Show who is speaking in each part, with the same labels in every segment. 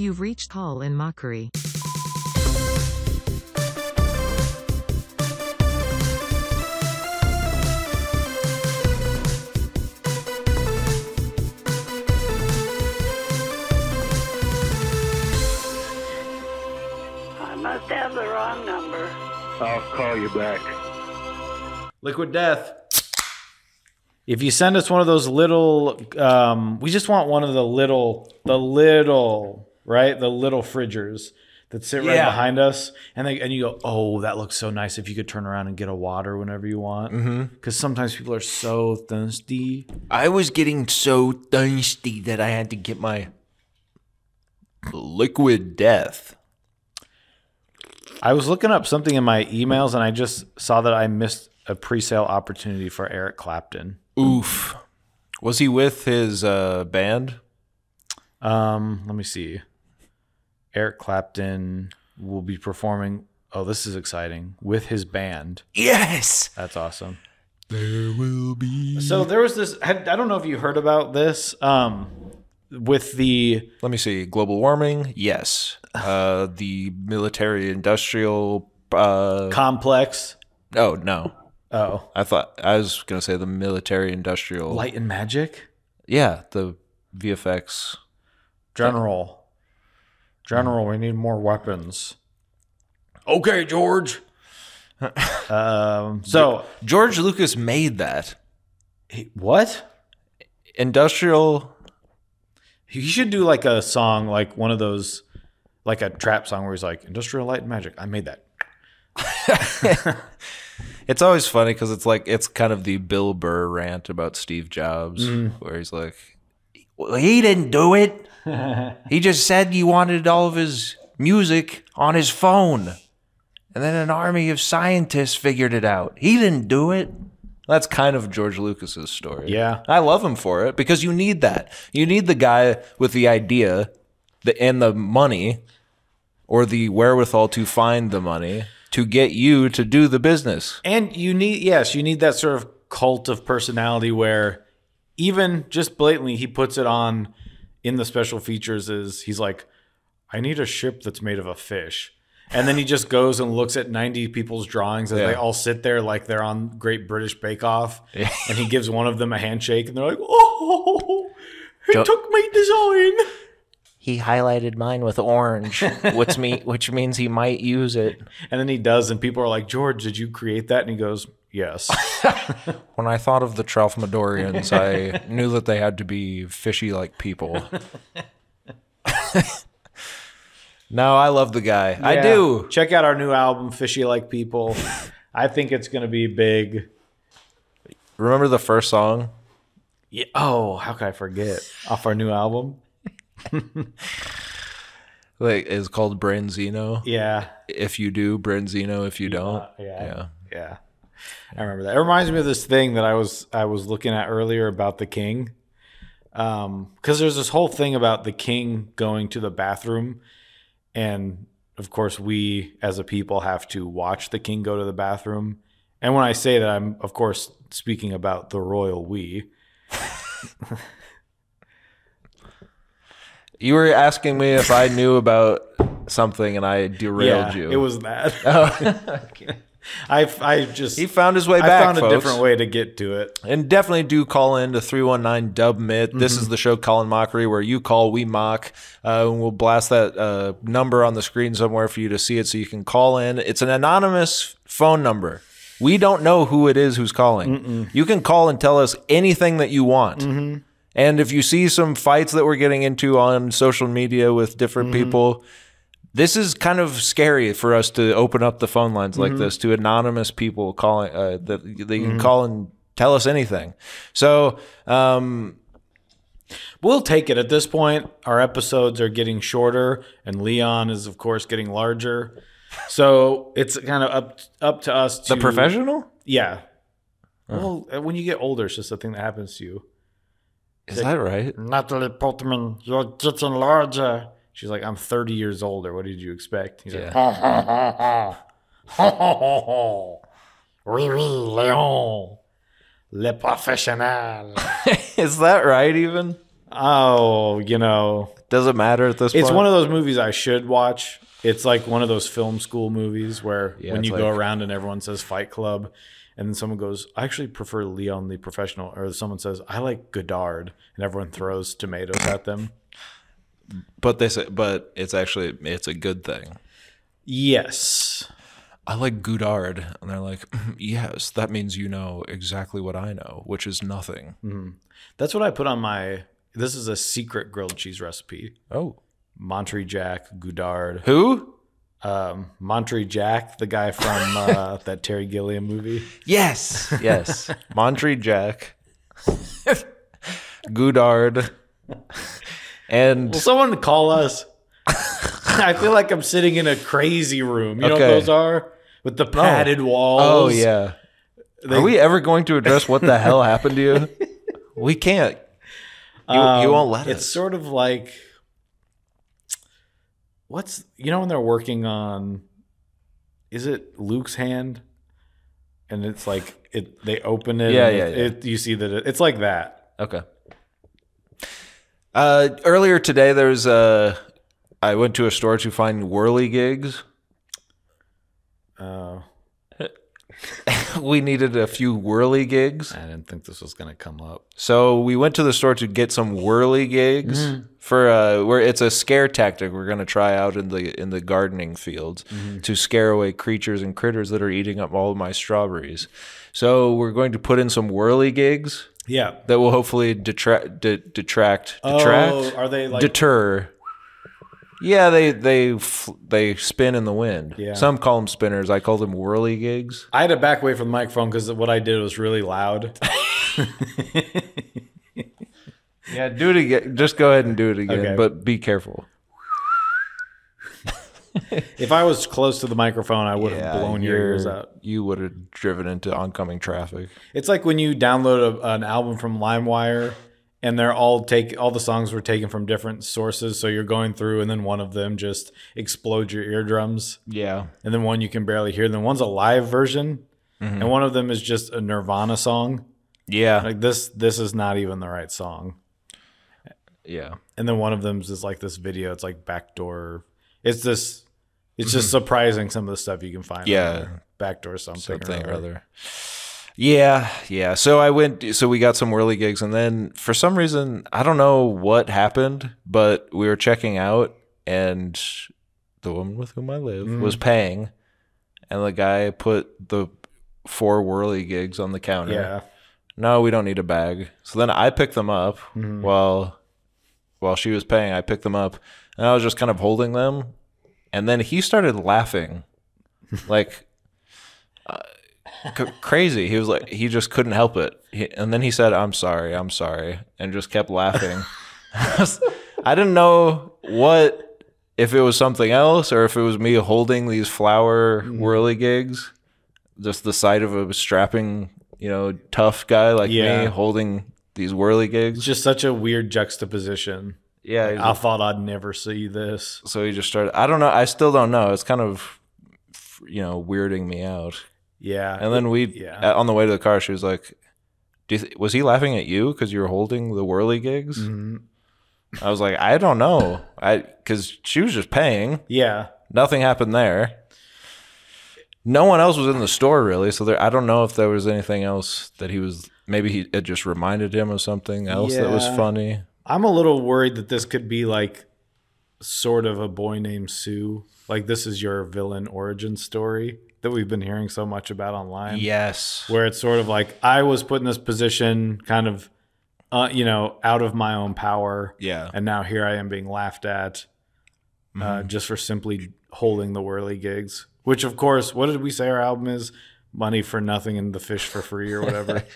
Speaker 1: You've reached Call in Mockery.
Speaker 2: I must have the wrong number.
Speaker 3: I'll call you back.
Speaker 4: Liquid Death. If you send us one of those little, um, we just want one of the little, the little, right, the little fridgers that sit right
Speaker 5: Yeah.
Speaker 4: behind us, and they and you go, oh, that looks so nice. If you could turn around and get a water whenever you want, because sometimes people are so thirsty.
Speaker 5: I was getting so thirsty that I had to get my liquid death.
Speaker 4: I was looking up something in my emails, and I just saw that I missed a pre-sale opportunity for Eric Clapton.
Speaker 5: Oof. Was he with his uh, band?
Speaker 4: Um, let me see. Eric Clapton will be performing. Oh, this is exciting with his band.
Speaker 5: Yes.
Speaker 4: That's awesome.
Speaker 5: There will be.
Speaker 4: So there was this. I I don't know if you heard about this. Um, with the
Speaker 5: Let me see. Global warming. Yes. Uh, the military industrial. Uh,
Speaker 4: complex.
Speaker 5: oh no.
Speaker 4: Oh,
Speaker 5: I thought I was gonna say the military industrial.
Speaker 4: light and magic.
Speaker 5: Yeah, the VFX.
Speaker 4: General. General, we need more weapons. Okay, George. um. So
Speaker 5: George Lucas made that
Speaker 4: he- what?
Speaker 5: industrial.
Speaker 4: He should do like a song, like one of those, like a trap song where he's like, "Industrial Light and Magic." I made that.
Speaker 5: It's always funny because it's like it's kind of the Bill Burr rant about Steve Jobs,
Speaker 4: Mm.
Speaker 5: where he's like, well, "He didn't do it. He just said he wanted all of his music on his phone, and then an army of scientists figured it out. He didn't do it." That's kind of George Lucas's story.
Speaker 4: Yeah.
Speaker 5: I love him for it because you need that. You need the guy with the idea, the and the money, or the wherewithal to find the money to get you to do the business.
Speaker 4: And you need, yes, you need that sort of cult of personality where even just blatantly he puts it on in the special features is he's like, I need a ship that's made of a fish. And then he just goes and looks at 90 people's drawings as they all sit there like they're on Great British Bake Off. And he gives one of them a handshake and they're like, oh, he
Speaker 5: Jo-
Speaker 4: took my design.
Speaker 5: He highlighted mine with orange, which me which means he might use it.
Speaker 4: And then he does, and people are like, George, did you create that? And he goes, Yes.
Speaker 5: When I thought of the Tralfamadorians, I knew that they had to be fishy like people. no, I love the guy. I do.
Speaker 4: Check out our new album, Fishy Like People. I think it's going to be big.
Speaker 5: Remember the first song?
Speaker 4: Yeah. Oh, how could I forget? Off our new album.
Speaker 5: Like it's called Branzino.
Speaker 4: Yeah.
Speaker 5: If you do, Branzino. If you don't,
Speaker 4: Yeah.
Speaker 5: yeah.
Speaker 4: Yeah. I remember that. It reminds me of this thing that I was I was looking at earlier about the king. Um, because there's this whole thing about the king going to the bathroom, and of course we as a people have to watch the king go to the bathroom. And when I say that, I'm of course speaking about the royal we.
Speaker 5: You were asking me if I knew about something, and I derailed
Speaker 4: yeah,
Speaker 5: you.
Speaker 4: It was that. I I just
Speaker 5: he found his way
Speaker 4: I
Speaker 5: back.
Speaker 4: found a different way to get to it.
Speaker 5: And definitely do call in to 319 Dub Myth. This
Speaker 4: Mm-hmm.
Speaker 5: is the show and Mockery where you call, we mock. Uh, and we'll blast that uh, number on the screen somewhere for you to see it so you can call in. It's an anonymous phone number. We don't know who it is who's calling. You can call and tell us anything that you want.
Speaker 4: Mm-hmm.
Speaker 5: And if you see some fights that we're getting into on social media with different
Speaker 4: Mm-hmm.
Speaker 5: people, this is kind of scary for us to open up the phone lines like
Speaker 4: Mm-hmm.
Speaker 5: this to anonymous people calling uh, that they can call and tell us anything. So, um,
Speaker 4: We'll take it at this point. Our episodes are getting shorter, and Leon is, of course, getting larger. So it's kind of up up to us to
Speaker 5: the professional
Speaker 4: Yeah. Well, when you get older, it's just a thing that happens to you.
Speaker 5: is that right?
Speaker 4: Natalie Portman, you're getting larger. She's like, I'm 30 years older. What did you expect? He's like,
Speaker 5: Yeah.
Speaker 4: ha ha ha ha. Ha ha ha ha. Oui, oui, Léon. Le professionnel.
Speaker 5: is that right? Even
Speaker 4: Oh, you know,
Speaker 5: Does it matter at this point?
Speaker 4: it's one of those movies I should watch. It's like one of those film school movies where
Speaker 5: Yeah,
Speaker 4: when
Speaker 5: it's
Speaker 4: you go around and everyone says Fight Club, and then someone goes, "I actually prefer Leon the Professional," or someone says, "I like Godard," and everyone throws tomatoes at them.
Speaker 5: But they say, but it's actually it's a good thing.
Speaker 4: Yes,
Speaker 5: I like Goudard, and they're like, "Mm, yes, that means you know exactly what I know, which is nothing.
Speaker 4: that's what I put on my. This is a secret grilled cheese recipe.
Speaker 5: Oh,
Speaker 4: Monterey Jack, Goudard,
Speaker 5: who?
Speaker 4: um, Monterey Jack, the guy from uh, that Terry Gilliam movie.
Speaker 5: Yes, yes, Monterey Jack, Goudard, and
Speaker 4: Will someone call us? I feel like I'm sitting in a crazy room. You know
Speaker 5: Okay.
Speaker 4: what those are? With the padded walls.
Speaker 5: oh yeah. Are we ever going to address what the hell happened to you? We can't. You, you
Speaker 4: Um,
Speaker 5: won't let
Speaker 4: It's
Speaker 5: us.
Speaker 4: sort of like what's you know when they're working on is it Luke's hand? And it's like it they open it
Speaker 5: Yeah,
Speaker 4: and
Speaker 5: yeah,
Speaker 4: it,
Speaker 5: yeah.
Speaker 4: it- you see that it, it's like that.
Speaker 5: Okay. Uh, earlier today, there was a. I went to a store to find whirly gigs.
Speaker 4: Uh,
Speaker 5: we needed a few whirly gigs,
Speaker 4: I didn't think this was going to come up.
Speaker 5: so we went to the store to get some whirly gigs for uh, where it's a scare tactic we're going to try out in the in the gardening fields to scare away creatures and critters that are eating up all of my strawberries. So we're going to put in some whirly gigs
Speaker 4: Yeah.
Speaker 5: that will hopefully detract, de- detract, detract.
Speaker 4: Oh, are they like
Speaker 5: deter. Yeah, they they they spin in the wind.
Speaker 4: Yeah.
Speaker 5: Some call them spinners. I call them whirly gigs.
Speaker 4: I had to back away from the microphone because what I did was really loud.
Speaker 5: Yeah, do it again. Just go ahead and do it again,
Speaker 4: Okay.
Speaker 5: but be careful.
Speaker 4: if I was close to the microphone, I would have blown your ears out.
Speaker 5: You would have driven into oncoming traffic.
Speaker 4: It's like when you download a, an album from LimeWire and they're all take all the songs were taken from different sources. So you're going through, and then one of them just explodes your eardrums,
Speaker 5: Yeah.
Speaker 4: and then one you can barely hear. Then one's a live version,
Speaker 5: Mm-hmm.
Speaker 4: and one of them is just a Nirvana song.
Speaker 5: Yeah.
Speaker 4: Like this, this is not even the right song.
Speaker 5: yeah.
Speaker 4: And then one of them is like this video. It's like backdoor. It's this. It's just surprising some of the stuff you can find.
Speaker 5: Mm-hmm. Yeah.
Speaker 4: backdoor something,
Speaker 5: Something or
Speaker 4: or
Speaker 5: other. Yeah, yeah. So I went. So we got some whirly gigs, and then for some reason, I don't know what happened, but we were checking out, and the woman with whom I live was paying, and the guy put the four whirly gigs on the counter.
Speaker 4: Yeah.
Speaker 5: No, we don't need a bag. So then I picked them up while while she was paying. I picked them up, and I was just kind of holding them, and then he started laughing, like uh, c- crazy. He was like, he just couldn't help it, he, and then he said, "I'm sorry, I'm sorry," and just kept laughing. I didn't know what if it was something else or if it was me holding these flower whirly gigs. Just the sight of a strapping, you know, tough guy like
Speaker 4: Yeah.
Speaker 5: me holding these whirly gigs.
Speaker 4: It's just such a weird juxtaposition.
Speaker 5: Yeah,
Speaker 4: I thought I'd never see this.
Speaker 5: so he just started. I don't know. I still don't know. It's kind of, you know, weirding me out.
Speaker 4: Yeah.
Speaker 5: And then we,
Speaker 4: Yeah.
Speaker 5: uh, on the way to the car, she was like, Do you th- "Was he laughing at you because you were holding the whirly gigs?"
Speaker 4: Mhm.
Speaker 5: I was like, "I don't know. I because she was just paying.
Speaker 4: Yeah.
Speaker 5: Nothing happened there. No one else was in the store really, so there. I don't know if there was anything else that he was. Maybe he it just reminded him of something else that was funny.
Speaker 4: I'm a little worried that this could be like sort of a boy named Sue. Like this is your villain origin story that we've been hearing so much about online.
Speaker 5: Yes.
Speaker 4: Where it's sort of like I was put in this position kind of uh, you know, out of my own power.
Speaker 5: Yeah.
Speaker 4: And now here I am being laughed at uh, just for simply holding the whirly gigs. Which of course, what did we say our album is? Money for nothing and the fish for free or whatever.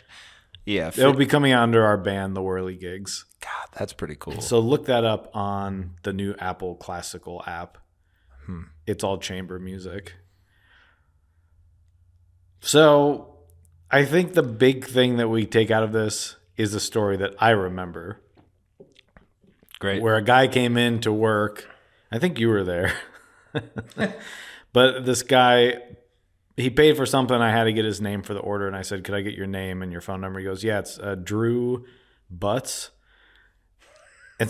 Speaker 5: Yeah.
Speaker 4: It'll be coming out under our band, the Whirly Gigs.
Speaker 5: God, that's pretty cool.
Speaker 4: So look that up on the new Apple Classical app.
Speaker 5: Hmm.
Speaker 4: It's all chamber music. So I think the big thing that we take out of this is a story that I remember
Speaker 5: Great.
Speaker 4: where a guy came in to work. I think you were there. but this guy, he paid for something. I had to get his name for the order. And I said, Could I get your name and your phone number? He goes, Yeah, it's uh, Drew Butts.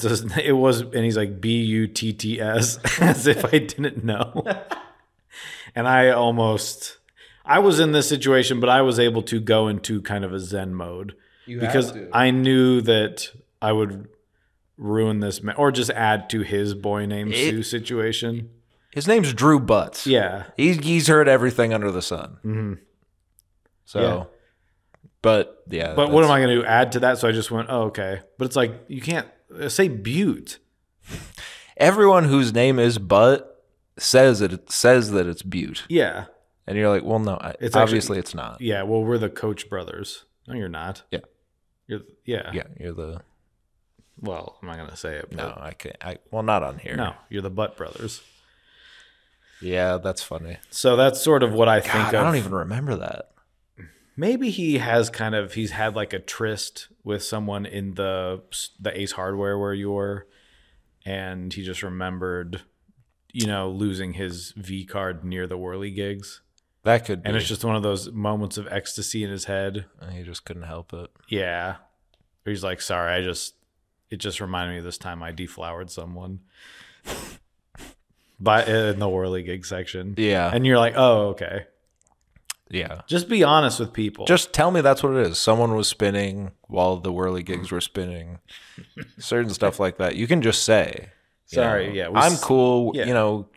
Speaker 4: And so it was, and he's like B U T T S, as if I didn't know. and I almost, I was in this situation, but I was able to go into kind of a Zen mode because I knew that I would ruin this, ma- or just add to his boy name
Speaker 5: It-
Speaker 4: Sue situation.
Speaker 5: His name's Drew Butts.
Speaker 4: Yeah.
Speaker 5: He's he's heard everything under the sun.
Speaker 4: hmm
Speaker 5: So,
Speaker 4: Yeah.
Speaker 5: but yeah.
Speaker 4: But what am I going to add to that? So I just went, oh, okay. But it's like, you can't Uh, say Butte.
Speaker 5: Everyone whose name is Butt says it, it says that it's Butte,
Speaker 4: Yeah.
Speaker 5: and you're like, well, no, I,
Speaker 4: It's actually-
Speaker 5: obviously it's not.
Speaker 4: Yeah. Well, we're the Koch brothers. No, you're not.
Speaker 5: Yeah.
Speaker 4: You're, yeah.
Speaker 5: Yeah, you're the
Speaker 4: Well, I'm not going to say it. But
Speaker 5: no, I can't. I well, not on here.
Speaker 4: No, you're the Butt brothers.
Speaker 5: Yeah, that's funny.
Speaker 4: So that's sort of what I think of.
Speaker 5: I don't even remember that.
Speaker 4: Maybe he has kind of he's had like a tryst with someone in the the Ace Hardware where you were, and he just remembered, you know, losing his V card near the Whirly gigs,
Speaker 5: That could be.
Speaker 4: and it's just one of those moments of ecstasy in his head.
Speaker 5: he just couldn't help it.
Speaker 4: Yeah, he's like, "Sorry, I just it just reminded me of this time I deflowered someone." By uh, in the Whirly gig section,
Speaker 5: Yeah,
Speaker 4: and you're like, "Oh, okay."
Speaker 5: Yeah.
Speaker 4: Just be honest with people.
Speaker 5: Just tell me that's what it is. Someone was spinning while the whirly gigs were spinning. Certain stuff like that. You can just say.
Speaker 4: Sorry,
Speaker 5: know,
Speaker 4: yeah, we
Speaker 5: I'm cool.
Speaker 4: yeah.
Speaker 5: You know,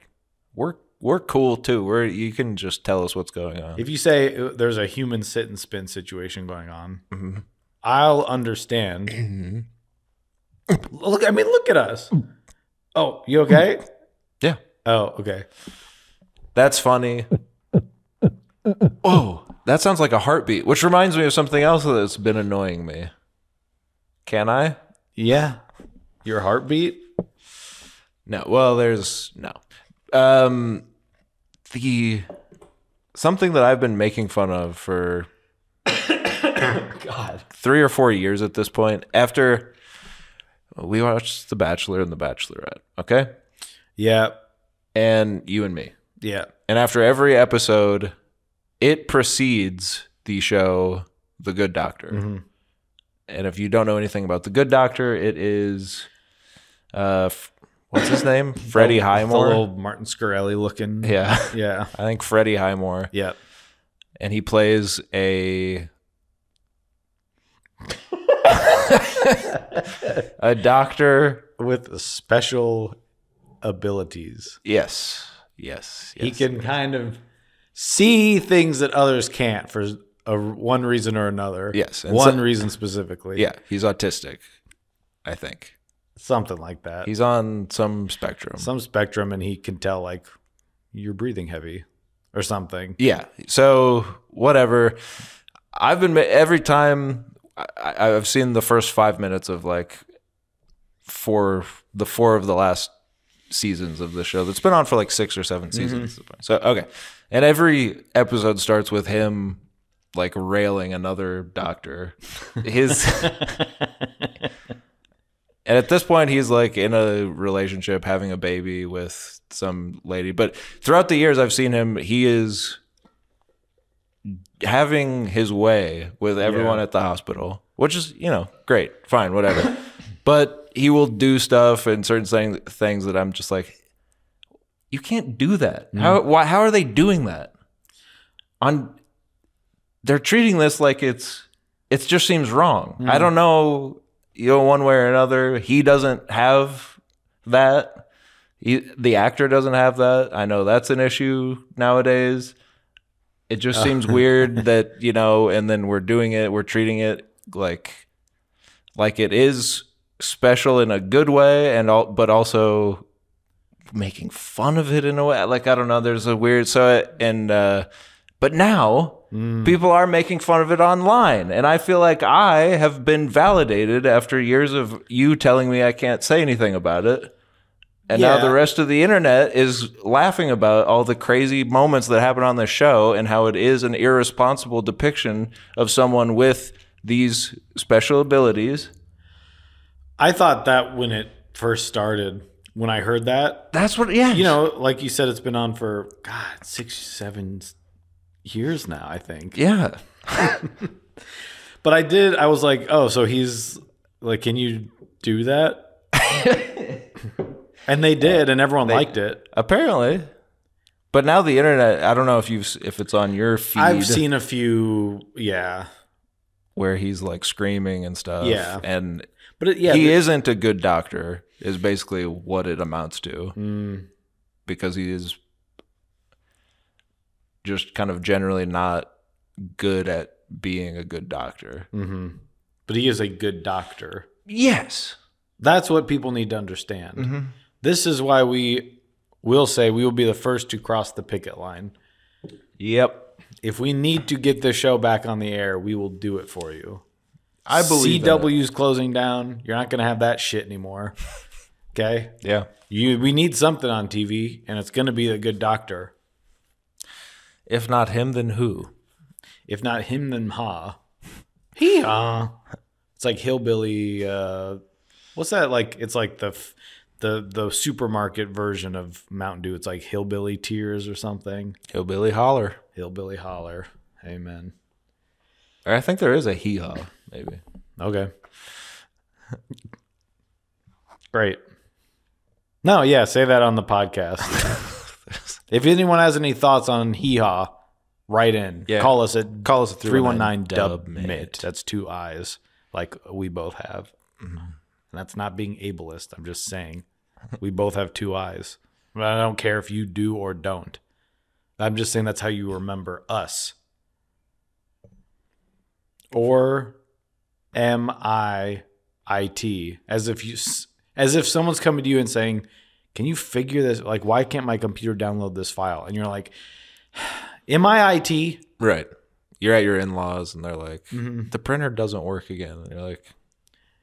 Speaker 5: we're we're cool too. We're you can just tell us what's going on.
Speaker 4: If you say uh, there's a human sit and spin situation going on,
Speaker 5: Mhm.
Speaker 4: I'll understand. look, I mean, look at us. Oh, you okay?
Speaker 5: Yeah.
Speaker 4: Oh, okay.
Speaker 5: That's funny. Oh, that sounds like a heartbeat, which reminds me of something else that's been annoying me. Can I?
Speaker 4: Yeah. Your heartbeat?
Speaker 5: No. Well, there's no. Um, the something that I've been making fun of for God three or four years at this point. After we watched The Bachelor and The Bachelorette, okay,
Speaker 4: Yeah.
Speaker 5: and you and me,
Speaker 4: Yeah.
Speaker 5: and after every episode, it precedes the show The Good Doctor.
Speaker 4: Mhm.
Speaker 5: And if you don't know anything about The Good Doctor, it is uh, what's his name? Freddie
Speaker 4: The- The
Speaker 5: Highmore.
Speaker 4: little Martin Scarelli looking.
Speaker 5: Yeah.
Speaker 4: Yeah.
Speaker 5: I think Freddie Highmore,
Speaker 4: Yeah.
Speaker 5: and he plays a a doctor.
Speaker 4: With special abilities.
Speaker 5: Yes, yes, yes.
Speaker 4: He can kind of see things that others can't for a, one reason or another.
Speaker 5: Yes,
Speaker 4: One
Speaker 5: so-
Speaker 4: reason specifically.
Speaker 5: Yeah, he's autistic. I think
Speaker 4: Something like that.
Speaker 5: he's on some spectrum.
Speaker 4: some spectrum and he can tell like you're breathing heavy or something.
Speaker 5: Yeah. So whatever. I've been every time I, I've seen the first five minutes of like four the four of the last seasons of the show that's been on for like six or seven seasons. Mm-hmm. So okay, and every episode starts with him like railing another doctor. His and at this point he's like in a relationship having a baby with some lady but throughout the years i've seen him he is having his way with everyone
Speaker 4: Yeah.
Speaker 5: at the hospital which is you know great fine whatever but he will do stuff and certain thing, things that i'm just like you can't do that. Mm. How why how are they doing that? On they're treating this like it's it just seems wrong. Mm. I don't know you know one way or another he doesn't have that. He, the actor doesn't have that. I know that's an issue nowadays. It just uh. seems weird that you know and then we're doing it we're treating it like like it is special in a good way and all but also making fun of it in a way. Like i don't know there's a weird so it, and uh but now people are making fun of it online. And i feel like i have been validated after years of you telling me i can't say anything about it. And now the rest of the internet is laughing about all the crazy moments that happen on the show and how it is an irresponsible depiction of someone with these special abilities.
Speaker 4: I thought that when it first started, when I heard that,
Speaker 5: That's what, yeah.
Speaker 4: you know, like you said, it's been on for God six, seven years now. I think.
Speaker 5: yeah.
Speaker 4: But I did. I was like, oh, so he's like, can you do that? And they did, and everyone
Speaker 5: They-
Speaker 4: liked it.
Speaker 5: Apparently. But now the internet, I don't know if you've if it's on your feed
Speaker 4: I've seen a few, yeah,
Speaker 5: where he's like screaming and stuff.
Speaker 4: Yeah.
Speaker 5: And
Speaker 4: but it, yeah,
Speaker 5: he
Speaker 4: the-
Speaker 5: isn't a good doctor is basically what it amounts to
Speaker 4: Mm,
Speaker 5: because he is just kind of generally not good at being a good doctor.
Speaker 4: hmm But he is a good doctor.
Speaker 5: Yes.
Speaker 4: That's what people need to understand.
Speaker 5: Mm-hmm.
Speaker 4: This is why we will say we will be the first to cross the picket line.
Speaker 5: Yep.
Speaker 4: If we need to get this show back on the air, we will do it for you.
Speaker 5: I believe.
Speaker 4: CW's closing down. You're not going to have that shit anymore. Okay?
Speaker 5: Yeah.
Speaker 4: You we need something on TV and it's going to be a good doctor.
Speaker 5: If not him, then who?
Speaker 4: If not him then ha. Hee haw. It's like hillbilly uh what's that like it's like the f- the the supermarket version of Mountain Dew. It's like hillbilly tears or something.
Speaker 5: Hillbilly holler.
Speaker 4: Hillbilly holler. Amen.
Speaker 5: I think there is a hee haw, maybe.
Speaker 4: Okay. Great. No, yeah, say that on the podcast. if anyone has any thoughts on hee haw, write in.
Speaker 5: Yeah.
Speaker 4: Call us at
Speaker 5: Call us at
Speaker 4: 319 dub mit. That's two eyes, like we both have. And that's not being ableist. I'm just saying we both have two eyes. But I don't care if you do or don't. I'm just saying that's how you remember us. Or M I I T, as if you, as if someone's coming to you and saying, "Can you figure this? Like, why can't my computer download this file?" And you're like, "M I I T."
Speaker 5: Right. You're at your in laws and they're like,
Speaker 4: Mm-hmm.
Speaker 5: the printer doesn't work again. And you're like,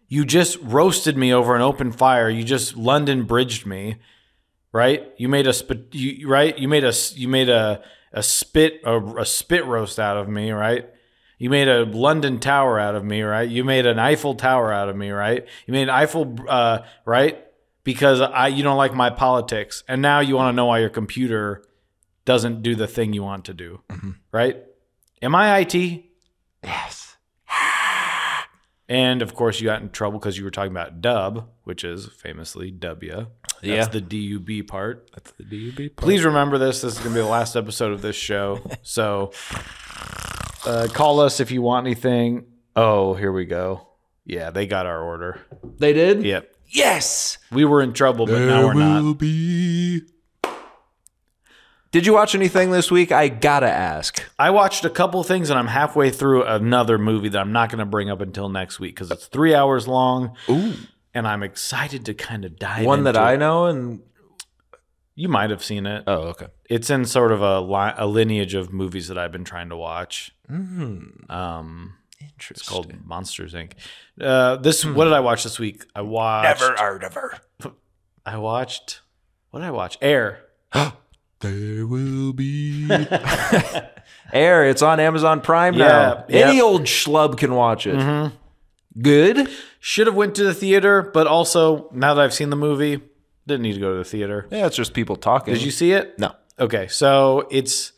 Speaker 4: You just roasted me over an open fire. You just London bridged me, right? You made a spit, you right? You made a you made a a spit a, a spit roast out of me, right? You made a London Tower out of me, right? You made an Eiffel Tower out of me, right? You made an Eiffel, uh, right? Because I you don't like my politics, and now you want to know why your computer doesn't do the thing you want to do, right? Am I IT?
Speaker 5: yes.
Speaker 4: And of course, you got in trouble because you were talking about dub, which is famously W. That's
Speaker 5: Yeah.
Speaker 4: the DUB part.
Speaker 5: That's the DUB. Part.
Speaker 4: Please remember this. This is going to be the last episode of this show. So uh, call us if you want anything. Oh, here we go. Yeah, they got our order.
Speaker 5: They did?
Speaker 4: Yep.
Speaker 5: Yes.
Speaker 4: We were in trouble, but now we're not.
Speaker 5: be. Did you watch anything this week? I gotta ask.
Speaker 4: I watched a couple things and I'm halfway through another movie that I'm not going to bring up until next week because it's three hours long.
Speaker 5: Ooh.
Speaker 4: And I'm excited to kind of dive
Speaker 5: One that
Speaker 4: into
Speaker 5: I
Speaker 4: it.
Speaker 5: know and
Speaker 4: You might have seen it.
Speaker 5: oh, okay.
Speaker 4: it's in sort of a, li- a lineage of movies that I've been trying to watch.
Speaker 5: Mm,
Speaker 4: Um,
Speaker 5: interesting.
Speaker 4: it's called Monsters Inc. Uh, this what did I watch this week? I watched.
Speaker 5: Never heard of her.
Speaker 4: I watched. What did I watch? Air.
Speaker 5: There will be Air. It's on Amazon Prime
Speaker 4: Yeah,
Speaker 5: now.
Speaker 4: yep. Mm-hmm.
Speaker 5: Any old schlub can watch it. Good.
Speaker 4: Should have went to the theater, but also now that I've seen the movie, didn't need to go to the theater.
Speaker 5: Yeah, it's just people talking.
Speaker 4: Did you see it?
Speaker 5: No.
Speaker 4: Okay, so it's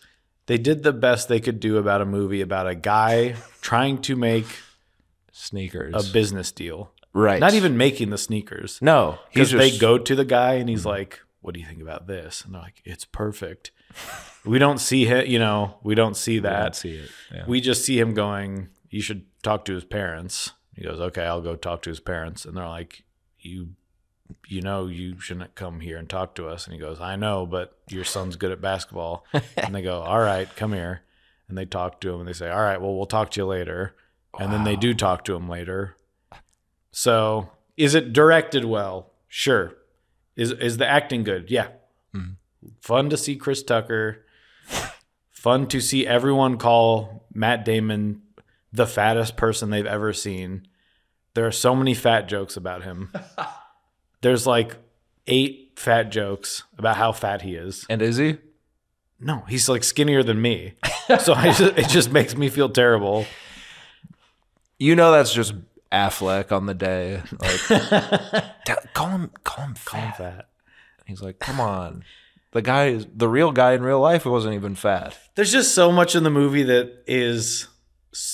Speaker 4: they did the best they could do about a movie about a guy trying to make
Speaker 5: Sneakers.
Speaker 4: a business deal.
Speaker 5: right.
Speaker 4: Not even making the sneakers.
Speaker 5: No.
Speaker 4: Because
Speaker 5: He's
Speaker 4: they go to the guy and he's like, "What do you think about this?" And they're like, "It's perfect." we don't see him, you know, we don't see that.
Speaker 5: don't see it. Yeah.
Speaker 4: We just see him going, "You should talk to his parents." He goes, "Okay, I'll go talk to his parents." And they're like, "You you know you shouldn't come here and talk to us." And he goes, "I know, but your son's good at basketball." and they go, "All right, come here." And they talk to him and they say, "All right, well, we'll talk to you later." And then they do talk to him later. So, is it directed well? Sure. Is is the acting good? Yeah. Hmm. Fun to see Chris Tucker. Fun to see everyone call Matt Damon the fattest person they've ever seen. There are so many fat jokes about him. There's like eight fat jokes about how fat he is.
Speaker 5: and is he?
Speaker 4: No, he's like skinnier than me. So I just, it just makes me feel terrible.
Speaker 5: You know that's just Affleck on the day. Like call him call him
Speaker 4: Call him
Speaker 5: fat.
Speaker 4: fat.
Speaker 5: He's like, come on. The guy is the real guy in real life wasn't even fat.
Speaker 4: There's just so much in the movie that is,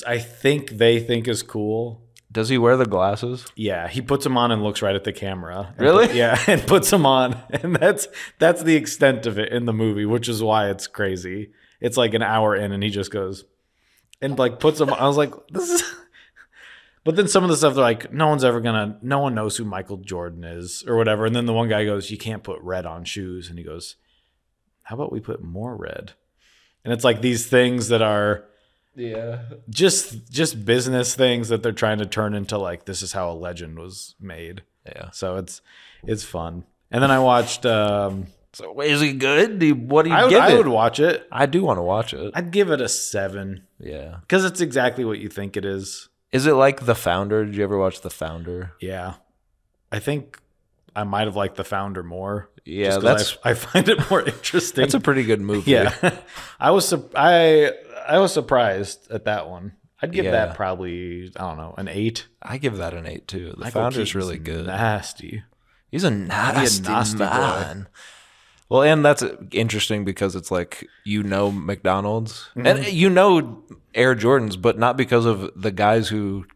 Speaker 4: I think they think is cool
Speaker 5: Does he wear the glasses?
Speaker 4: Yeah, he puts them on and looks right at the camera.
Speaker 5: Really?
Speaker 4: put- yeah, and puts them on, and that's that's the extent of it in the movie, which is why it's crazy. It's like an hour in, and he just goes and like puts them. I was like, this is. But then some of the stuff they're like, no one's ever gonna, no one knows who Michael Jordan is or whatever. And then the one guy goes, you can't put red on shoes, and he goes, how about we put more red? And it's like these things that are
Speaker 5: Yeah.
Speaker 4: just just business things that they're trying to turn into like this is how a legend was made.
Speaker 5: Yeah.
Speaker 4: So it's it's fun. And then I watched um
Speaker 5: So is he good? What do you
Speaker 4: I would
Speaker 5: give
Speaker 4: I
Speaker 5: it?
Speaker 4: would watch it.
Speaker 5: I do want to watch it.
Speaker 4: I'd give it a 7
Speaker 5: yeah.
Speaker 4: cuz it's exactly what you think it is.
Speaker 5: Is it like The Founder? Did you ever watch The Founder?
Speaker 4: Yeah. I think I might have liked the founder more.
Speaker 5: Yeah, that's
Speaker 4: I, I find it more interesting.
Speaker 5: that's a pretty good movie.
Speaker 4: yeah. I was I I was surprised at that one. I'd give
Speaker 5: Yeah.
Speaker 4: that probably I don't know, an 8.
Speaker 5: I give that an eight too. The
Speaker 4: Michael
Speaker 5: Founder's
Speaker 4: Keaton's
Speaker 5: really good.
Speaker 4: Nasty.
Speaker 5: He's a nasty,
Speaker 4: nasty boy.
Speaker 5: man. Well, and that's interesting because it's like you know McDonald's
Speaker 4: Mm-hmm.
Speaker 5: and you know Air Jordans, but not because of the guys who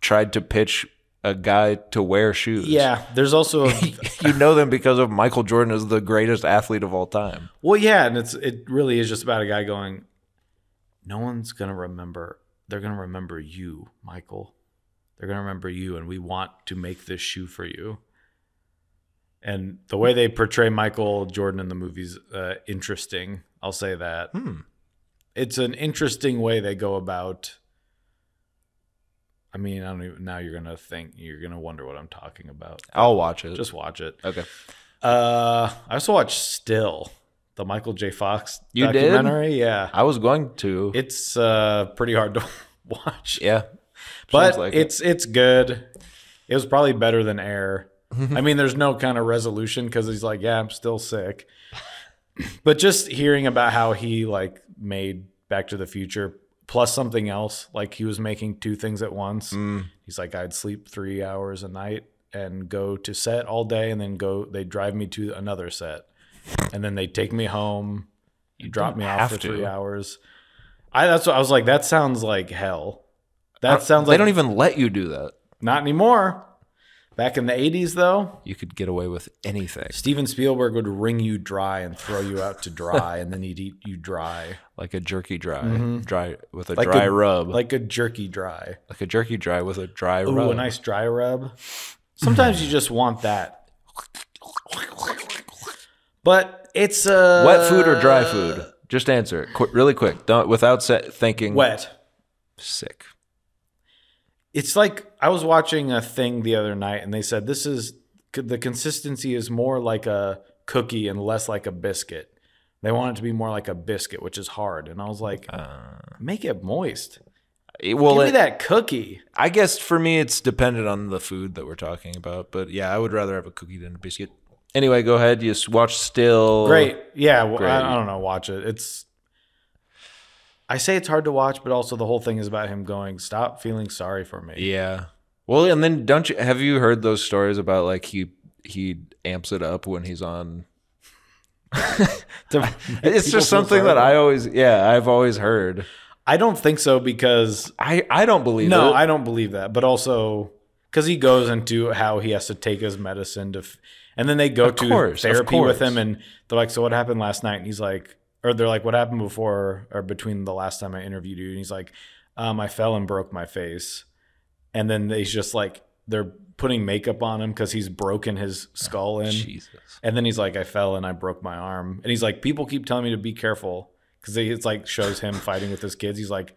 Speaker 5: tried to pitch a guy to wear shoes.
Speaker 4: Yeah, there's also a,
Speaker 5: you know them because of Michael Jordan is the greatest athlete of all time.
Speaker 4: well, yeah, and it's it really is just about a guy going. No one's gonna remember. They're gonna remember you, Michael. They're gonna remember you, and we want to make this shoe for you. And the way they portray Michael Jordan in the movies, uh, interesting. I'll say that.
Speaker 5: Hmm.
Speaker 4: It's an interesting way they go about. I mean, I don't even. Now you're gonna think you're gonna wonder what I'm talking about.
Speaker 5: I'll watch it.
Speaker 4: Just watch it.
Speaker 5: okay.
Speaker 4: Uh, I also watched Still, the Michael J. Fox
Speaker 5: You did?
Speaker 4: documentary. Yeah,
Speaker 5: I was going to.
Speaker 4: it's uh pretty hard to watch,
Speaker 5: yeah.
Speaker 4: but
Speaker 5: like it.
Speaker 4: it's it's good. It was probably better than Air. I mean, there's no kind of resolution because he's like, yeah, I'm still sick. but just hearing about how he like made Back to the Future plus something else, like he was making two things at once.
Speaker 5: Mm.
Speaker 4: He's like, I'd sleep three hours a night and go to set all day, and then go. They drive me to another set, and then they take me home. You drop me off for
Speaker 5: to.
Speaker 4: three hours. I that's what I was like. That sounds like hell. That sounds
Speaker 5: they
Speaker 4: like they
Speaker 5: don't even let you do that.
Speaker 4: not anymore. Back in the '80s, though,
Speaker 5: You could get away with anything,
Speaker 4: Steven Spielberg would wring you dry and throw you out to dry, and then he'd eat you dry,
Speaker 5: like a jerky dry, dry with a
Speaker 4: Mm-hmm. Like
Speaker 5: dry
Speaker 4: a-
Speaker 5: rub, like,
Speaker 4: like a jerky dry.
Speaker 5: Like a jerky dry with a dry
Speaker 4: Ooh,
Speaker 5: rub.
Speaker 4: a nice dry rub. Sometimes you just want that. But it's uh,
Speaker 5: Wet food or dry food? Just answer it Qu- really quick, don't without thinking.
Speaker 4: Wet.
Speaker 5: Sick.
Speaker 4: It's like I was watching a thing the other night, and they said this is the consistency is more like a cookie and less like a biscuit. They want it to be more like a biscuit, which is hard. And I was like, make it moist.
Speaker 5: Eh, Well,
Speaker 4: Give me
Speaker 5: it-
Speaker 4: that cookie.
Speaker 5: I guess for me, it's dependent on the food that we're talking about. But yeah, I would rather have a cookie than a biscuit. Anyway, go ahead. You s- watch still.
Speaker 4: Great. Yeah. Well,
Speaker 5: Great.
Speaker 4: I, I don't know. Watch it. It's. I say it's hard to watch, but also the whole thing is about him going, "Stop feeling sorry for me."
Speaker 5: Yeah. Well, and then don't you have you heard those stories about like he he amps it up when he's on? It's just something that I always yeah I've always heard.
Speaker 4: I don't think so because
Speaker 5: I I don't believe
Speaker 4: no,
Speaker 5: it.
Speaker 4: I don't believe that. But also because he goes into how he has to take his medicine to, f- and then they go
Speaker 5: Of
Speaker 4: to
Speaker 5: course,
Speaker 4: therapy with him, and they're like, "So what happened last night?" And he's like, or they're like, "What happened before or between the last time I interviewed you?" And he's like, um, "I fell and broke my face," and then they just like they're putting makeup on him because he's broken his skull in.
Speaker 5: Jesus.
Speaker 4: And then he's like, I fell and I broke my arm. And he's like, people keep telling me to be careful because it's like shows him fighting with his kids. He's like,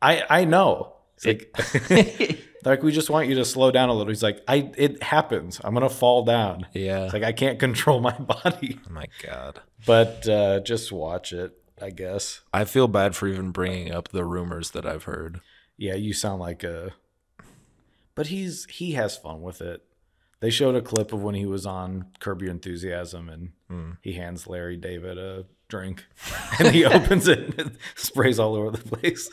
Speaker 4: I I know. It's like, like we just want you to slow down a little. He's like, I it happens. I'm gonna fall down.
Speaker 5: Yeah.
Speaker 4: It's like I can't control my body.
Speaker 5: oh my God.
Speaker 4: But uh, just watch it, I guess.
Speaker 5: I feel bad for even bringing up the rumors that I've heard.
Speaker 4: Yeah, you sound like a. But he's he has fun with it. They showed a clip of when he was on Curb Your Enthusiasm, and he hands Larry David a drink, and he opens it and it sprays all over the place.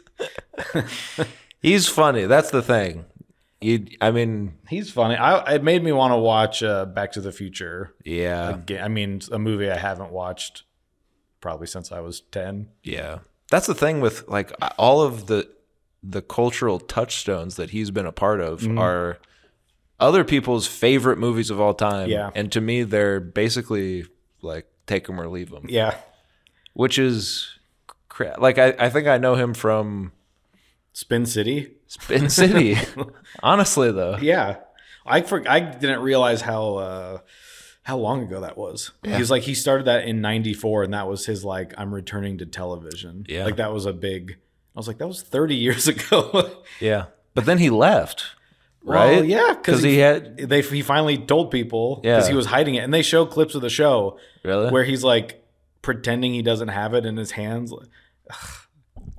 Speaker 5: He's funny. That's the thing. You, I mean,
Speaker 4: He's funny. I it made me want to watch uh, Back to the Future
Speaker 5: yeah,
Speaker 4: again. I mean, a movie I haven't watched probably since I was ten.
Speaker 5: yeah. That's the thing with like all of the the cultural touchstones that he's been a part of are other people's favorite movies of all time.
Speaker 4: Yeah.
Speaker 5: And to me, they're basically like take them or leave them,
Speaker 4: Yeah.
Speaker 5: which is cra- like I, I think I know him from
Speaker 4: Spin City.
Speaker 5: Spin City. Honestly, though.
Speaker 4: Yeah. I for, I didn't realize how uh how long ago that was. He's like he started that in 94 and that was his like I'm returning to television.
Speaker 5: Yeah.
Speaker 4: Like that was a big I was like that was 30 years ago.
Speaker 5: Yeah. But then he left, right?
Speaker 4: Well, yeah,
Speaker 5: Because he had.
Speaker 4: they he finally told people
Speaker 5: Yeah.
Speaker 4: because he was hiding it, and they show clips of the show
Speaker 5: Really?
Speaker 4: where he's like pretending he doesn't have it in his hands.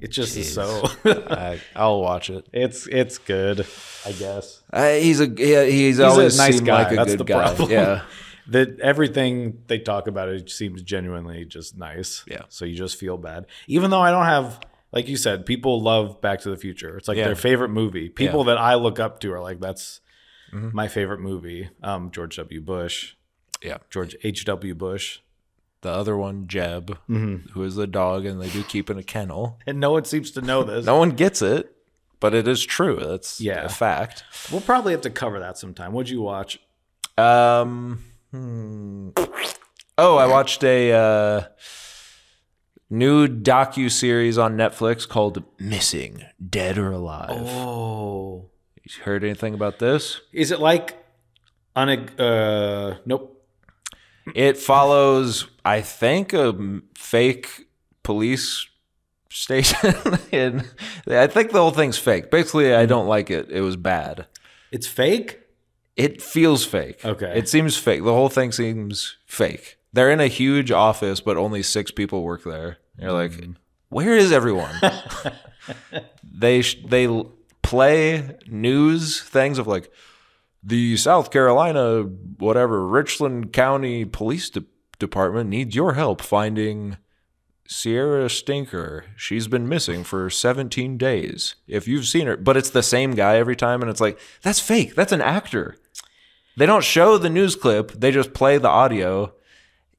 Speaker 4: It just is so.
Speaker 5: I, I'll watch it.
Speaker 4: it's it's good, I guess.
Speaker 5: Uh, he's a yeah, he's,
Speaker 4: He's
Speaker 5: always
Speaker 4: a nice
Speaker 5: seemed
Speaker 4: guy.
Speaker 5: like a
Speaker 4: That's
Speaker 5: good
Speaker 4: the
Speaker 5: guy.
Speaker 4: problem.
Speaker 5: Yeah.
Speaker 4: That everything they talk about it seems genuinely just nice.
Speaker 5: Yeah.
Speaker 4: So you just feel bad, even though I don't have. Like you said, people love Back to the Future. It's like
Speaker 5: Yeah.
Speaker 4: their favorite movie. People that I look up to are like, that's my favorite movie. Um, George W. Bush,
Speaker 5: Yeah.
Speaker 4: George H. W. Bush,
Speaker 5: The other one, Jeb,
Speaker 4: Mm-hmm.
Speaker 5: who is the dog, and they do keep in a kennel.
Speaker 4: and no one seems to know this.
Speaker 5: No one gets it, but it is true. That's
Speaker 4: Yeah.
Speaker 5: a fact.
Speaker 4: We'll probably have to cover that sometime. What'd you watch?
Speaker 5: Um. hmm. Oh, I watched a uh, new docu series on Netflix called "Missing: Dead or Alive."
Speaker 4: Oh,
Speaker 5: You heard anything about this?
Speaker 4: is it like on a? Uh, nope.
Speaker 5: It follows, I think, a fake police station. and I think the whole thing's fake. Basically, I don't like it. It was bad.
Speaker 4: It's fake.
Speaker 5: It feels fake.
Speaker 4: Okay.
Speaker 5: It seems fake. The whole thing seems fake. They're in a huge office, but only six people work there. You're like,
Speaker 4: Mm-hmm.
Speaker 5: where is everyone? they sh- they play news things of like the South Carolina whatever Richland County Police De- Department needs your help finding Sierra Stinker. She's been missing for 17 days. If you've seen her, but it's the same guy every time and it's like that's fake. That's an actor. They don't show the news clip. They just play the audio.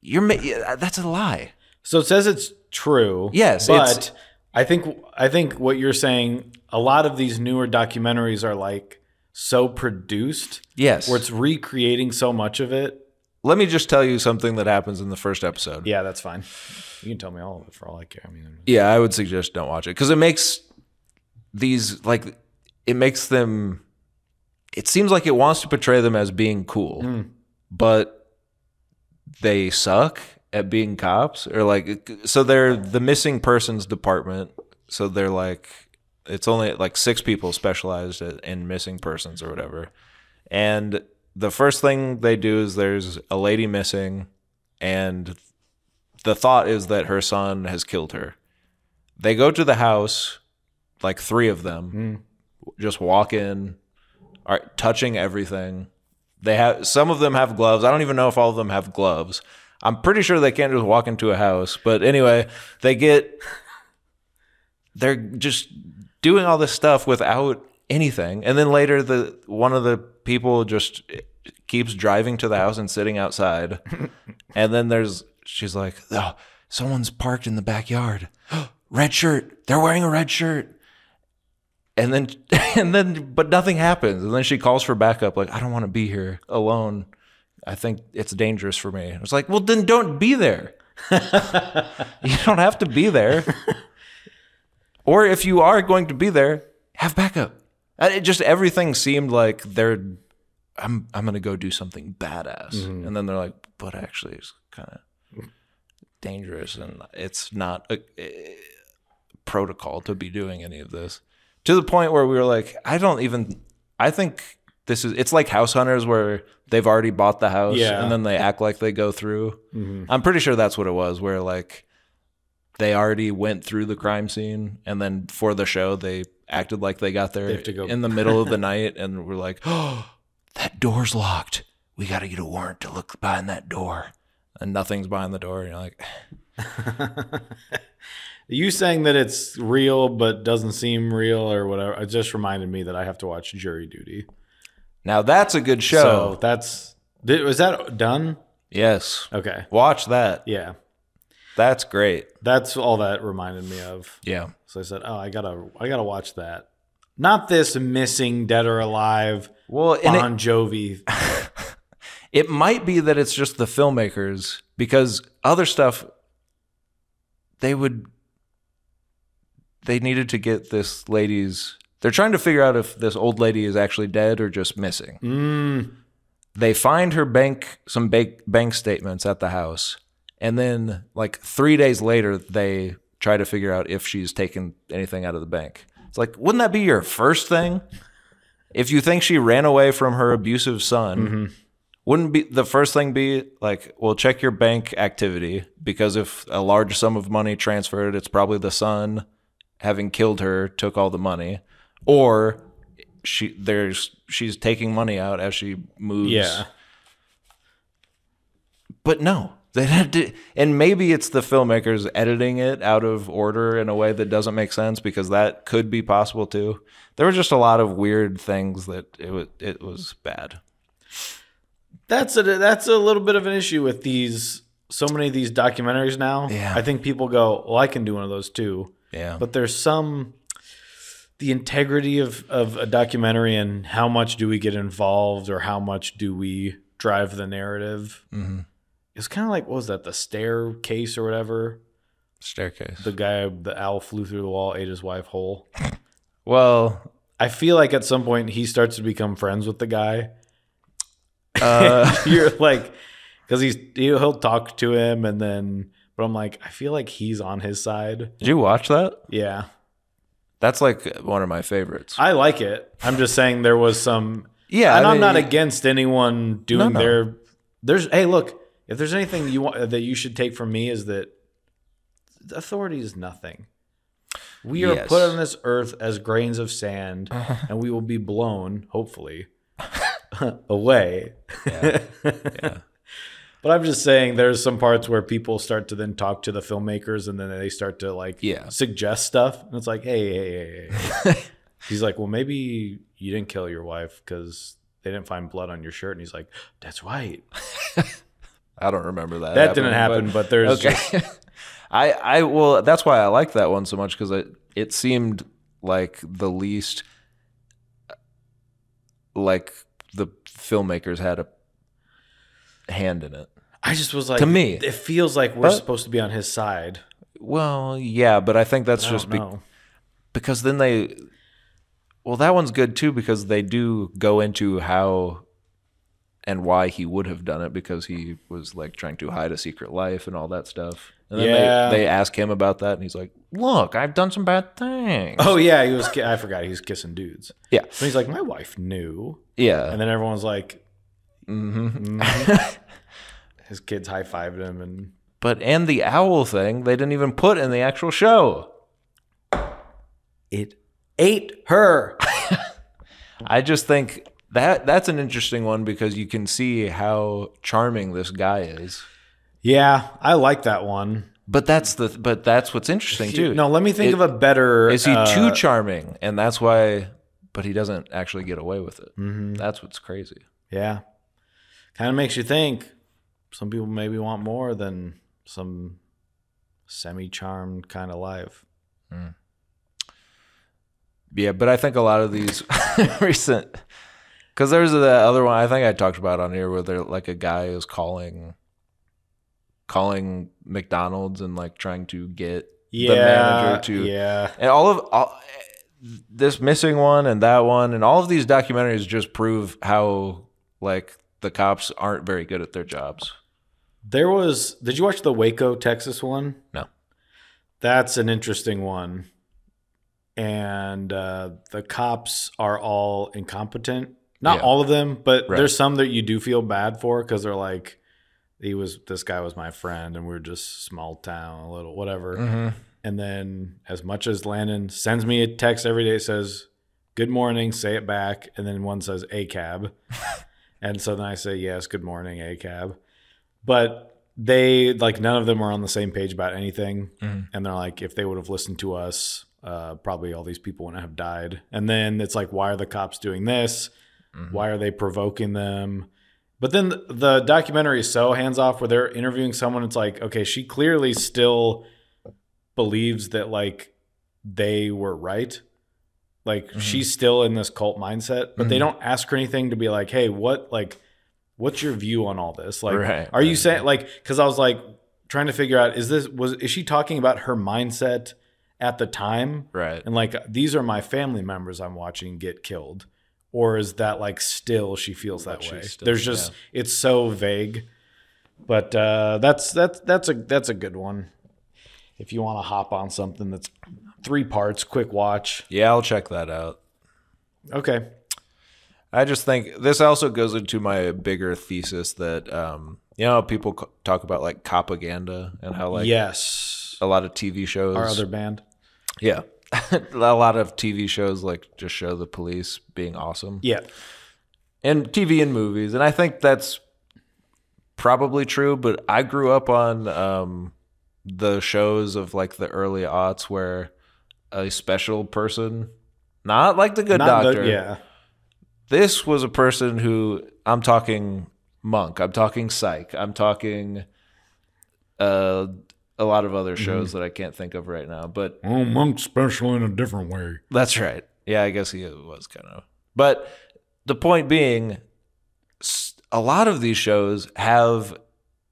Speaker 5: You're ma- that's a lie.
Speaker 4: So it says it's true.
Speaker 5: Yes,
Speaker 4: but I think I think what you're saying. A lot of these newer documentaries are like so produced,
Speaker 5: Yes.
Speaker 4: where it's recreating so much of it.
Speaker 5: Let me just tell you something that happens in the first episode.
Speaker 4: Yeah, that's fine. You can tell me all of it for all I care. I mean,
Speaker 5: Yeah, I would suggest don't watch it because it makes these like it makes them. It seems like it wants to portray them as being cool, hmm. but they suck at being cops or like so they're the missing persons department. So they're like it's only like six people specialized in missing persons or whatever, and the first thing they do is there's a lady missing, and the thought is that her son has killed her. They go to the house, like three of them, hmm. just walk in, are touching everything. They have some of them have gloves. I don't even know if all of them have gloves. I'm pretty sure they can't just walk into a house. But anyway, they get they're just doing all this stuff without anything. And then later the one of the people just keeps driving to the house and sitting outside. and then there's she's like, "Oh, someone's parked in the backyard. red shirt. They're wearing a red shirt." And then and then but nothing happens. And then she calls for backup like, "I don't want to be here alone. I think it's dangerous for me." It's like, "Well, then don't be there." you don't have to be there. Or if you are going to be there, have backup. Uh, It just everything seemed like they're I'm I'm gonna go do something badass, and then they're like, but actually it's kind of dangerous, and it's not a, a protocol to be doing any of this. To the point where we were like, I don't even. I think this is it's like house hunters where they've already bought the house
Speaker 4: Yeah.
Speaker 5: and then they act like they go through. I'm pretty sure that's what it was, where like they already went through the crime scene and then for the show they acted like they got there
Speaker 4: They go-
Speaker 5: in the middle of the night and we're like, oh, that door's locked. We got to get a warrant to look behind that door. And nothing's behind the door. And you're like,
Speaker 4: you saying that it's real but doesn't seem real or whatever. It just reminded me that I have to watch Jury Duty.
Speaker 5: now that's a good show.
Speaker 4: So that's was that done?
Speaker 5: yes.
Speaker 4: Okay,
Speaker 5: Watch that.
Speaker 4: yeah,
Speaker 5: That's great.
Speaker 4: that's all that reminded me of.
Speaker 5: Yeah.
Speaker 4: So I said, "Oh, I gotta, I gotta watch that." not this missing dead or alive
Speaker 5: Well, and it,
Speaker 4: Bon Jovi.
Speaker 5: it might be that it's just the filmmakers because other stuff they would they needed to get this lady's they're trying to figure out if this old lady is actually dead or just missing.
Speaker 4: Mm,
Speaker 5: They find her bank some bank bank statements at the house and then like 3 days later they try to figure out if she's taken anything out of the bank. It's like wouldn't that be your first thing? If you think she ran away from her abusive son, mm-hmm. wouldn't be the first thing be like, well, check your bank activity because if a large sum of money transferred, it's probably the son having killed her took all the money, or she there's she's taking money out as she moves.
Speaker 4: yeah.
Speaker 5: but no. They had to, and maybe it's the filmmakers editing it out of order in a way that doesn't make sense because that could be possible too. There were just a lot of weird things that it was it was bad.
Speaker 4: That's a that's a little bit of an issue with these so many of these documentaries now.
Speaker 5: Yeah.
Speaker 4: I think people go, "Well, I can do one of those too."
Speaker 5: Yeah,
Speaker 4: But there's some the integrity of of a documentary and how much do we get involved or how much do we drive the narrative.
Speaker 5: mm-hmm.
Speaker 4: It's kind of like what was that the staircase or whatever?
Speaker 5: staircase.
Speaker 4: The guy, the owl flew through the wall, ate his wife whole.
Speaker 5: well,
Speaker 4: I feel like at some point he starts to become friends with the guy.
Speaker 5: uh,
Speaker 4: You're like, because he's he'll he'll talk to him and then, but I'm like, I feel like he's on his side.
Speaker 5: did you watch that?
Speaker 4: Yeah,
Speaker 5: That's like one of my favorites.
Speaker 4: I like it. I'm just saying there was some,
Speaker 5: yeah,
Speaker 4: and
Speaker 5: I
Speaker 4: I'm not against anyone doing
Speaker 5: No, no.
Speaker 4: their. There's hey, look, if there's anything you want that you should take from me is that authority is nothing. We are
Speaker 5: Yes.
Speaker 4: put on this earth as grains of sand, and we will be blown, hopefully, away.
Speaker 5: Yeah.
Speaker 4: But I'm just saying there's some parts where people start to then talk to the filmmakers and then they start to like
Speaker 5: Yeah.
Speaker 4: suggest stuff. And it's like, hey, hey, hey, hey. hey. he's like, well, maybe you didn't kill your wife because they didn't find blood on your shirt. And he's like, that's right.
Speaker 5: I don't remember that.
Speaker 4: That didn't happen, but, there's
Speaker 5: okay.
Speaker 4: just,
Speaker 5: I I well, that's why I like that one so much because it it seemed like the least like the filmmakers had a hand in it.
Speaker 4: I just was like,
Speaker 5: To me.
Speaker 4: it feels like we're
Speaker 5: But-
Speaker 4: supposed to be on his side.
Speaker 5: Well, yeah, but I think that's
Speaker 4: I
Speaker 5: just be- because then they well that one's good too because they do go into how and why he would have done it because he was like trying to hide a secret life and all that stuff and then
Speaker 4: Yeah.
Speaker 5: they, they ask him about that and he's like look i've done some bad things
Speaker 4: Oh, yeah. He was, I forgot he was kissing dudes.
Speaker 5: yeah
Speaker 4: And he's like, my wife knew.
Speaker 5: yeah
Speaker 4: And then everyone's like,
Speaker 5: hmm
Speaker 4: mhm. his kids high fived him. And
Speaker 5: but and the owl thing they didn't even put in the actual show
Speaker 4: it ate her.
Speaker 5: i just think that that's an interesting one because you can see how charming this guy is
Speaker 4: Yeah, I like that one.
Speaker 5: but that's the but that's what's interesting too
Speaker 4: No, let me think
Speaker 5: It-
Speaker 4: of a better.
Speaker 5: Is he
Speaker 4: uh,
Speaker 5: too charming? And that's why, but he doesn't actually get away with it.
Speaker 4: mhm.
Speaker 5: That's what's crazy.
Speaker 4: Yeah, kind of makes you think. Some people maybe want more than some semi-charmed kind of life.
Speaker 5: Yeah, but I think a lot of these recent, because there's the other one I think I talked about on here where they're like a guy is calling, calling McDonald's and like trying to get
Speaker 4: Yeah,
Speaker 5: manager to-
Speaker 4: yeah.
Speaker 5: and all of all, this missing one and that one and all of these documentaries just prove how like the cops aren't very good at their jobs.
Speaker 4: There was. Did you watch the Waco, Texas one?
Speaker 5: No.
Speaker 4: That's an interesting one. And uh, the cops are all incompetent. Not
Speaker 5: Yeah.
Speaker 4: all of them, but
Speaker 5: Right.
Speaker 4: there's some that you do feel bad for because they're like, he was this guy was my friend, and we're just small town, a little whatever.
Speaker 5: Mm-hmm.
Speaker 4: And then, as much as Landon sends me a text every day, says, Good morning, say it back. And then one says, A cab. and so then I say, Yes, good morning, A cab. But they, like, none of them are on the same page about anything.
Speaker 5: Mhm.
Speaker 4: And they're like, If they would have listened to us, uh, probably all these people wouldn't have died. And then it's like, Why are the cops doing this? Why are they provoking them? But then the- the documentary is so hands off where they're interviewing someone. It's like, okay, she clearly still believes that like they were right. Like
Speaker 5: Mm-hmm.
Speaker 4: she's still in this cult mindset, but they don't ask her anything to be like, "Hey, what like what's your view on all this?" Like
Speaker 5: Right,
Speaker 4: are you
Speaker 5: right,
Speaker 4: saying like cuz I was like trying to figure out is this was is she talking about her mindset at the time?
Speaker 5: Right.
Speaker 4: And like these are my family members I'm watching get killed or is that like still she feels that way?
Speaker 5: still-
Speaker 4: There's just it's so vague. But uh that's that's that's a that's a good one. If you want to hop on something that's three parts, quick watch.
Speaker 5: Yeah, I'll check that out.
Speaker 4: Okay.
Speaker 5: I just think this also goes into my bigger thesis that um, you know people talk about like copaganda and how like
Speaker 4: yes.
Speaker 5: a lot of TV shows
Speaker 4: Our other band.
Speaker 5: yeah a lot of TV shows like just show the police being awesome
Speaker 4: Yeah.
Speaker 5: and TV and movies and I think that's probably true but I grew up on um, the shows of like the early aughts where a special person not like the good
Speaker 4: Not
Speaker 5: doctor
Speaker 4: yeah.
Speaker 5: this was a person who I'm talking monk, I'm talking psych, I'm talking uh, a lot of other shows that I can't think of right now. But
Speaker 4: Oh, Monk's special in a different way.
Speaker 5: that's right. Yeah, I guess he was kind of. But the point being, a lot of these shows have,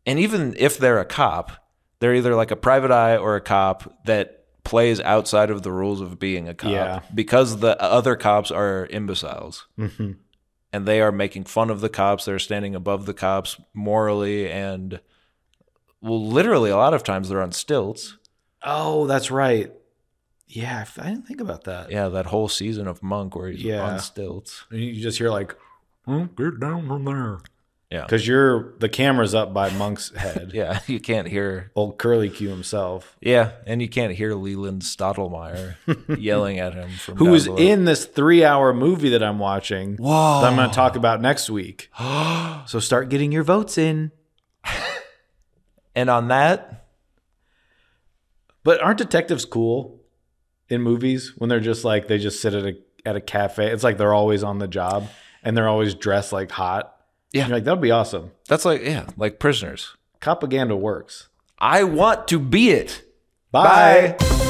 Speaker 5: and even if they're a cop, they're either like a private eye or a cop that plays outside of the rules of being a cop
Speaker 4: Yeah.
Speaker 5: because the other cops are imbeciles
Speaker 4: Mm-hmm.
Speaker 5: and they are making fun of the cops. They're standing above the cops morally and well, literally a lot of times they're on stilts.
Speaker 4: Oh, that's right. Yeah, I didn't think about that.
Speaker 5: Yeah, that whole season of Monk where he's
Speaker 4: Yeah.
Speaker 5: on stilts.
Speaker 4: And You just hear like, "Oh, get down from there.
Speaker 5: Yeah.
Speaker 4: Because you're the camera's up by Monk's head.
Speaker 5: Yeah, you can't hear.
Speaker 4: Old Curly Q himself.
Speaker 5: Yeah, and you can't hear Leland Stottlemeyer yelling at him from
Speaker 4: Who is in this three hour movie that I'm watching
Speaker 5: Whoa!
Speaker 4: that I'm going to talk about next week. so start getting your votes in.
Speaker 5: And on that,
Speaker 4: But aren't detectives cool in movies when they're just like they just sit at a at a cafe? It's like they're always on the job and they're always dressed like hot.
Speaker 5: Yeah.
Speaker 4: You're like that'd be awesome.
Speaker 5: that's like yeah, like prisoners.
Speaker 4: Propaganda works.
Speaker 5: I want to be it.
Speaker 4: Bye.
Speaker 6: You're